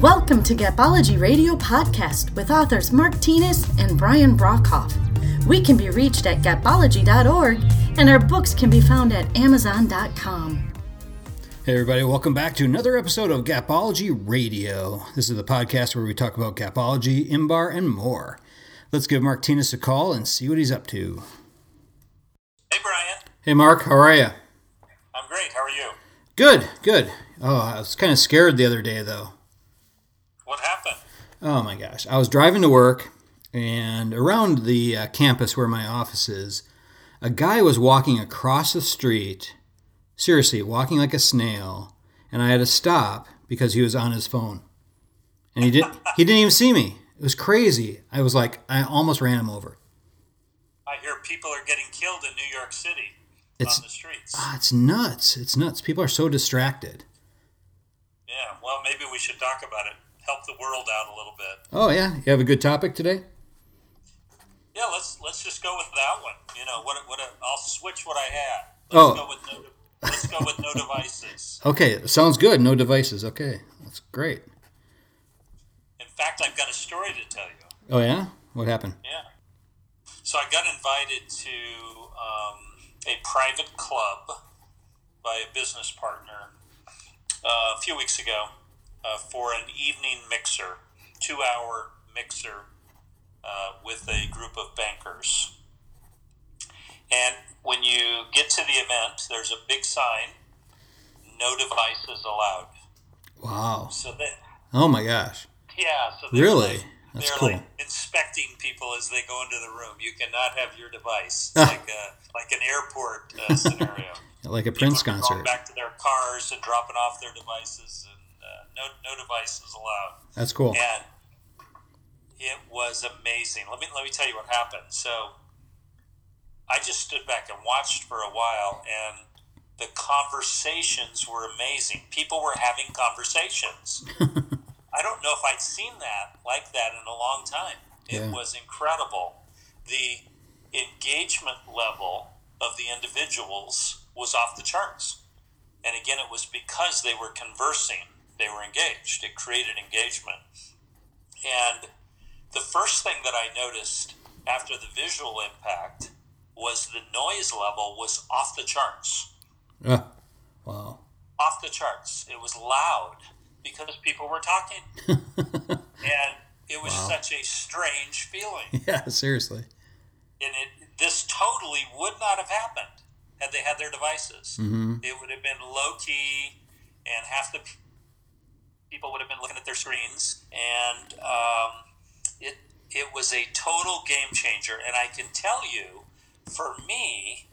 Welcome to Gapology Radio Podcast with authors Mark Tinas and Brian Brockhoff. We can be reached at gapology.org and our books can be found at amazon.com. Hey, everybody, welcome back to another episode of Gapology Radio. This is the podcast where we talk about Gapology, IMBAR, and more. Let's give Mark Tinas a call and see what he's up to. Hey, Brian. Hey, Mark, how are you? I'm great. How are you? Good, good. Oh, I was kind of scared the other day, though. What happened? Oh my gosh. I was driving to work, and around the uh, campus where my office is, a guy was walking across the street, seriously, walking like a snail, and I had to stop because he was on his phone. And he didn't he didn't even see me. It was crazy. I was like I almost ran him over. I hear people are getting killed in New York City It's- on the streets. Ah, it's nuts. It's nuts. People are so distracted. yeah, well, maybe we should talk about it. Help the world out a little bit. Oh yeah, you have a good topic today? Yeah, let's let's just go with that one. You know, what what I'll switch what I had. Oh. Let's go with no let's go with no devices. Okay, sounds good. No devices. Okay. That's great. In fact, I've got a story to tell you. Oh yeah? What happened? Yeah. So I got invited to um, a private club by a business partner uh, a few weeks ago uh, for an evening mixer, two hour mixer uh, with a group of bankers. And when you get to the event, there's a big sign no devices allowed. Wow. So that, Oh my gosh. yeah, so Really? like- That's they're cool. like inspecting people as they go into the room. You cannot have your device. Ah. Like a like an airport uh, scenario. Like a Prince are going concert. back to their cars and dropping off their devices, and uh, no no devices allowed. That's cool. And it was amazing. Let me let me tell you what happened. So I just stood back and watched for a while, and the conversations were amazing. People were having conversations. I don't know if I'd seen that like that in a long time. It Yeah. was incredible. The engagement level of the individuals was off the charts. And again, it was because they were conversing, they were engaged. It created engagement. And the first thing that I noticed after the visual impact was the noise level was off the charts. Ah, wow. Off the charts. It was loud because people were talking. and it was Wow. such a strange feeling. Yeah, seriously. And it, this totally would not have happened had they had their devices. hmm It would have been low key, and half the people would have been looking at their screens, and um, it it was a total game changer. And I can tell you, for me,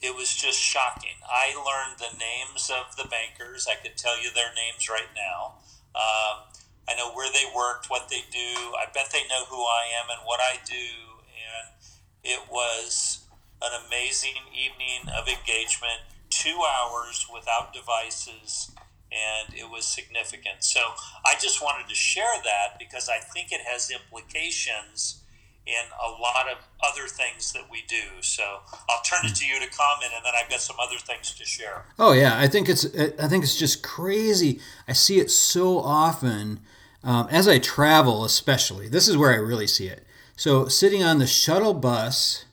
it was just shocking. I learned the names of the bankers. I could tell you their names right now. Um, I know where they worked, what they do. I bet they know who I am and what I do. And it was an amazing evening of engagement, two hours without devices, and it was significant. So I just wanted to share that because I think it has implications in a lot of other things that we do. So I'll turn it to you to comment, and then I've got some other things to share. Oh yeah, I think it's I think it's just crazy. I see it so often um, as I travel, especially. This is where I really see it. So sitting on the shuttle bus,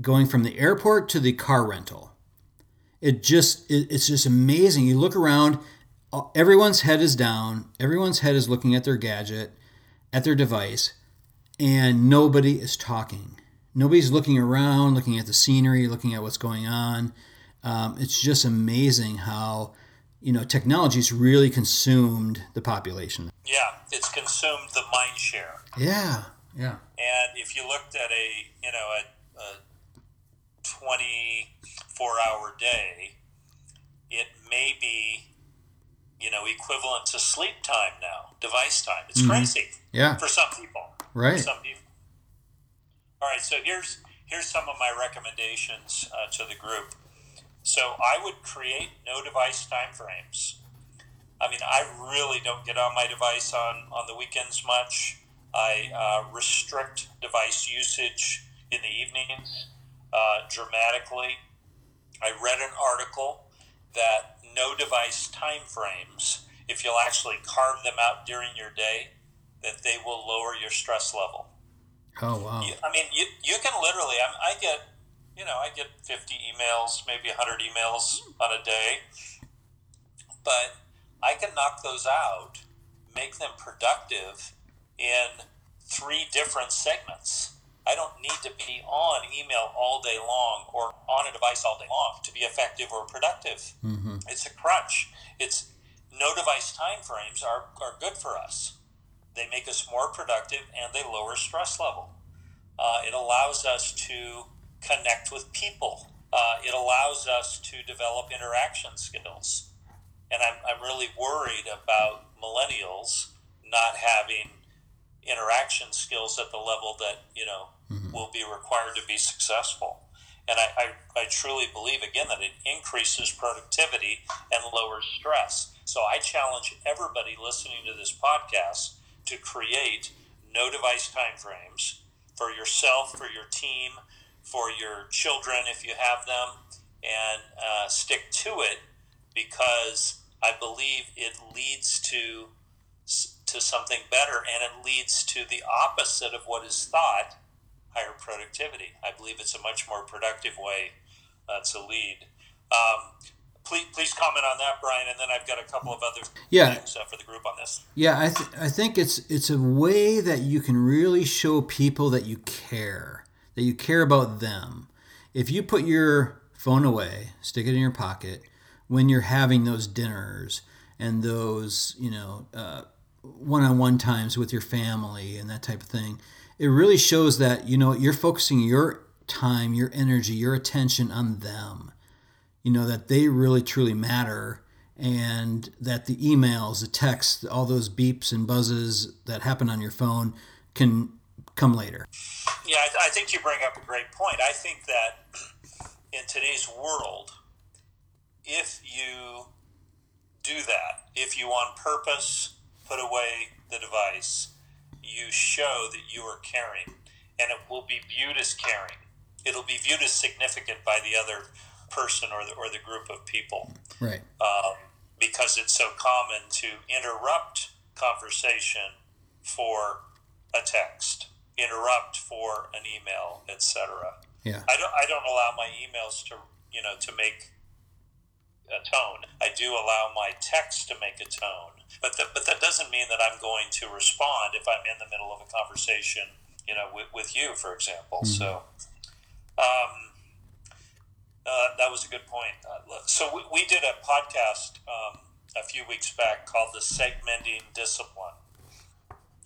going from the airport to the car rental, it just it, it's just amazing. You look around, everyone's head is down, everyone's head is looking at their gadget, at their device, and nobody is talking. Nobody's looking around, looking at the scenery, looking at what's going on. Um, it's just amazing how you know technology's really consumed the population. Yeah, it's consumed the mind share. Yeah, yeah, And if you looked at a you know a, a twenty four hour day, it may be you know equivalent to sleep time now, device time. It's Mhm. crazy yeah. for some people. For Right. some people. All right, so here's here's some of my recommendations uh, to the group. So I would create no device time frames. I mean, I really don't get on my device on, on the weekends much. I uh, restrict device usage in the evenings uh, dramatically. I read an article that no device time frames if you'll actually carve them out during your day, that they will lower your stress level. Oh wow! You, I mean, you, you can literally. I, I get, you know, I get fifty emails, maybe hundred emails on a day, but I can knock those out, make them productive in three different segments. I don't need to be on email all day long or on a device all day long to be effective or productive. Mm-hmm. It's a crutch. It's no device time frames are, are good for us. They make us more productive and they lower stress level. Uh, it allows us to connect with people. Uh, it allows us to develop interaction skills. And I'm, I'm really worried about millennials not having interaction skills at the level that, you know, mm-hmm. will be required to be successful. And I, I, I truly believe, again, that it increases productivity and lowers stress. So I challenge everybody listening to this podcast to create no device timeframes for yourself, for your team, for your children if you have them, and uh, stick to it because I believe it leads to to something better and it leads to the opposite of what is thought higher productivity. I believe it's a much more productive way uh, to lead. Um, please, please comment on that, Brian, and then I've got a couple of other yeah. things uh, for the group on this. Yeah, I, th- I think it's it's a way that you can really show people that you care, that you care about them. If you put your phone away, stick it in your pocket when you're having those dinners and those, you know, uh, one-on-one times with your family and that type of thing, it really shows that you know you're focusing your time, your energy, your attention on them. You know that they really truly matter and that the emails, the texts, all those beeps and buzzes that happen on your phone can come later. Yeah, I, I think you bring up a great point. I think that in today's world, if you do that, if you on purpose put away the device, you show that you are caring, and it will be viewed as caring. It'll be viewed as significant by the other person or the, or the group of people. Right. Um, because it's so common to interrupt conversation for a text, interrupt for an email, etc. Yeah. I don't. I don't allow my emails to you know to make a tone. I do allow my text to make a tone, but that, but that doesn't mean that I'm going to respond if I'm in the middle of a conversation, you know, with, with you, for example. Mm-hmm. So, um, uh, that was a good point. Uh, so we, we did a podcast um, a few weeks back called the Segmenting Discipline.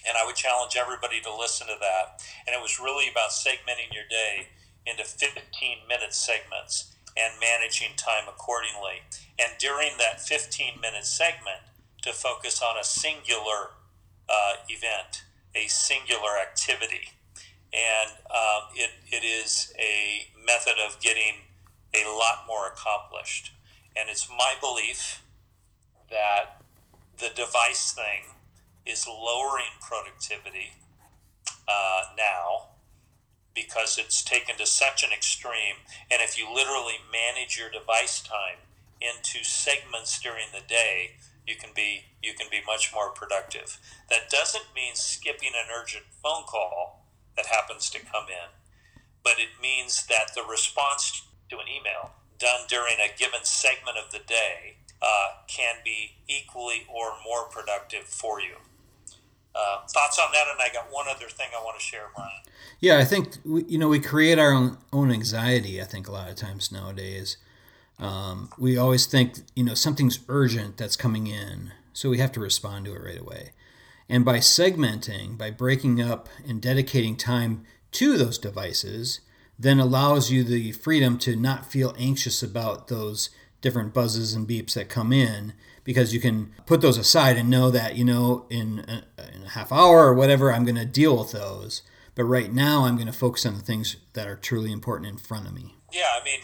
And I would challenge everybody to listen to that. And it was really about segmenting your day into 15 minute segments and managing time accordingly. And during that 15 minute segment, to focus on a singular uh, event, a singular activity. And um, it, it is a method of getting a lot more accomplished. And it's my belief that the device thing is lowering productivity uh, now because it's taken to such an extreme. And if you literally manage your device time into segments during the day, you can be you can be much more productive. That doesn't mean skipping an urgent phone call that happens to come in, but it means that the response to an email done during a given segment of the day uh, can be equally or more productive for you. Uh, thoughts on that? And I got one other thing I want to share, Brian. Yeah, I think we, you know we create our own own anxiety. I think a lot of times nowadays, um, we always think you know something's urgent that's coming in, so we have to respond to it right away. And by segmenting, by breaking up and dedicating time to those devices, then allows you the freedom to not feel anxious about those different buzzes and beeps that come in because you can put those aside and know that you know in a, in a half hour or whatever i'm going to deal with those but right now i'm going to focus on the things that are truly important in front of me yeah i mean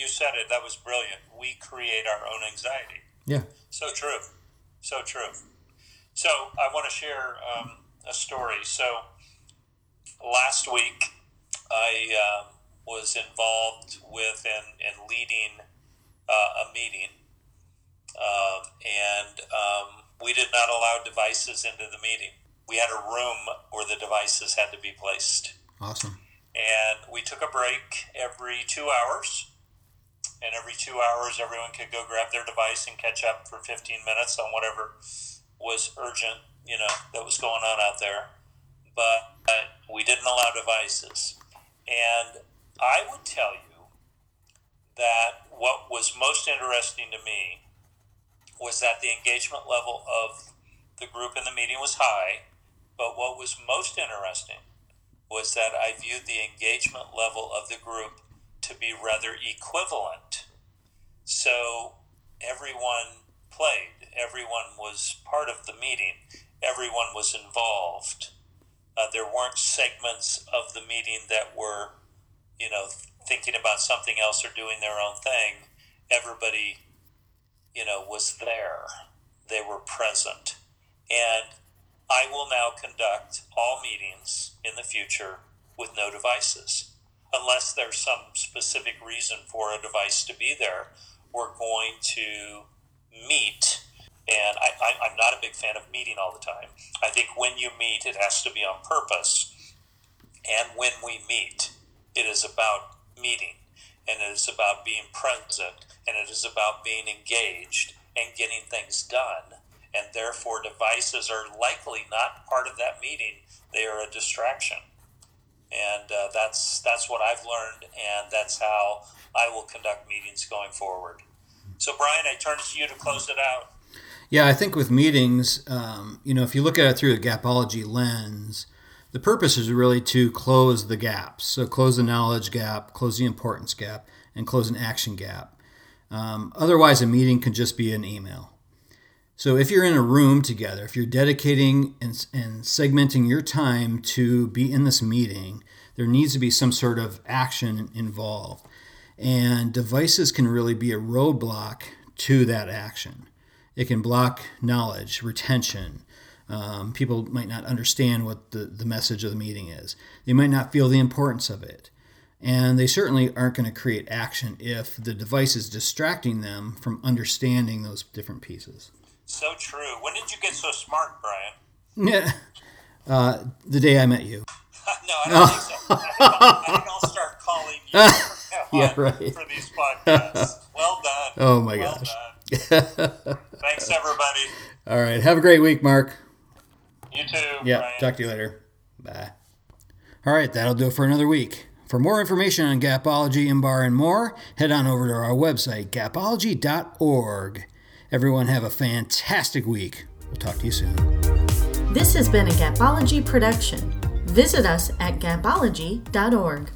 you said it that was brilliant we create our own anxiety yeah so true so true so i want to share um, a story so last week i uh, was involved with and, and leading uh, a meeting um, and um, we we did not allow devices into the meeting. We had a room where the devices had to be placed. Awesome. And we took a break every two hours. And every two hours, everyone could go grab their device and catch up for 15 minutes on whatever was urgent, you know, that was going on out there. But uh, we didn't allow devices. And I would tell you that what was most interesting to me was that the engagement level of the group in the meeting was high. But what was most interesting was that I viewed the engagement level of the group to be rather equivalent. So everyone played, everyone was part of the meeting, everyone was involved. Uh, there weren't segments of the meeting that were, you know, thinking about something else or doing their own thing. Everybody, you know, was there. They were present. And I will now conduct all meetings in the future with no devices. Unless there's some specific reason for a device to be there, we're going to meet. And I, am not a big fan of meeting all the time. I think when you meet, it has to be on purpose. And when we meet, it is about meeting, and it is about being present, and it is about being engaged and getting things done and therefore devices are likely not part of that meeting. They are a distraction, and uh, that's that's what I've learned, and that's how I will conduct meetings going forward. So, Brian, I turn to you to close it out. Yeah, I think with meetings, um, you know, if you look at it through a gapology lens, the purpose is really to close the gaps. So, close the knowledge gap, close the importance gap, and close an action gap. Um, otherwise, a meeting can just be an email. So if you're in a room together, if you're dedicating and, and, segmenting your time to be in this meeting, there needs to be some sort of action involved. And devices can really be a roadblock to that action. It can block knowledge, retention. Um, people might not understand what the, the message of the meeting is. They might not feel the importance of it. And they certainly aren't going to create action if the device is distracting them from understanding those different pieces. So true. When did you get so smart, Brian? Yeah. Uh, the day I met you. no, I don't think so. I think, I'll, I think I'll start calling you yeah, right. for these podcasts. Well done. Oh, my well gosh. Thanks, everybody. All right. Have a great week, Mark. You too. Yeah. Brian. Talk to you later. Bye. All right. That'll do it for another week. For more information on Gapology, IMBAR, and more, head on over to our website, gapology.org. Everyone have a fantastic week. We'll talk to you soon. This has been a Gapology production. Visit us at gapology.org.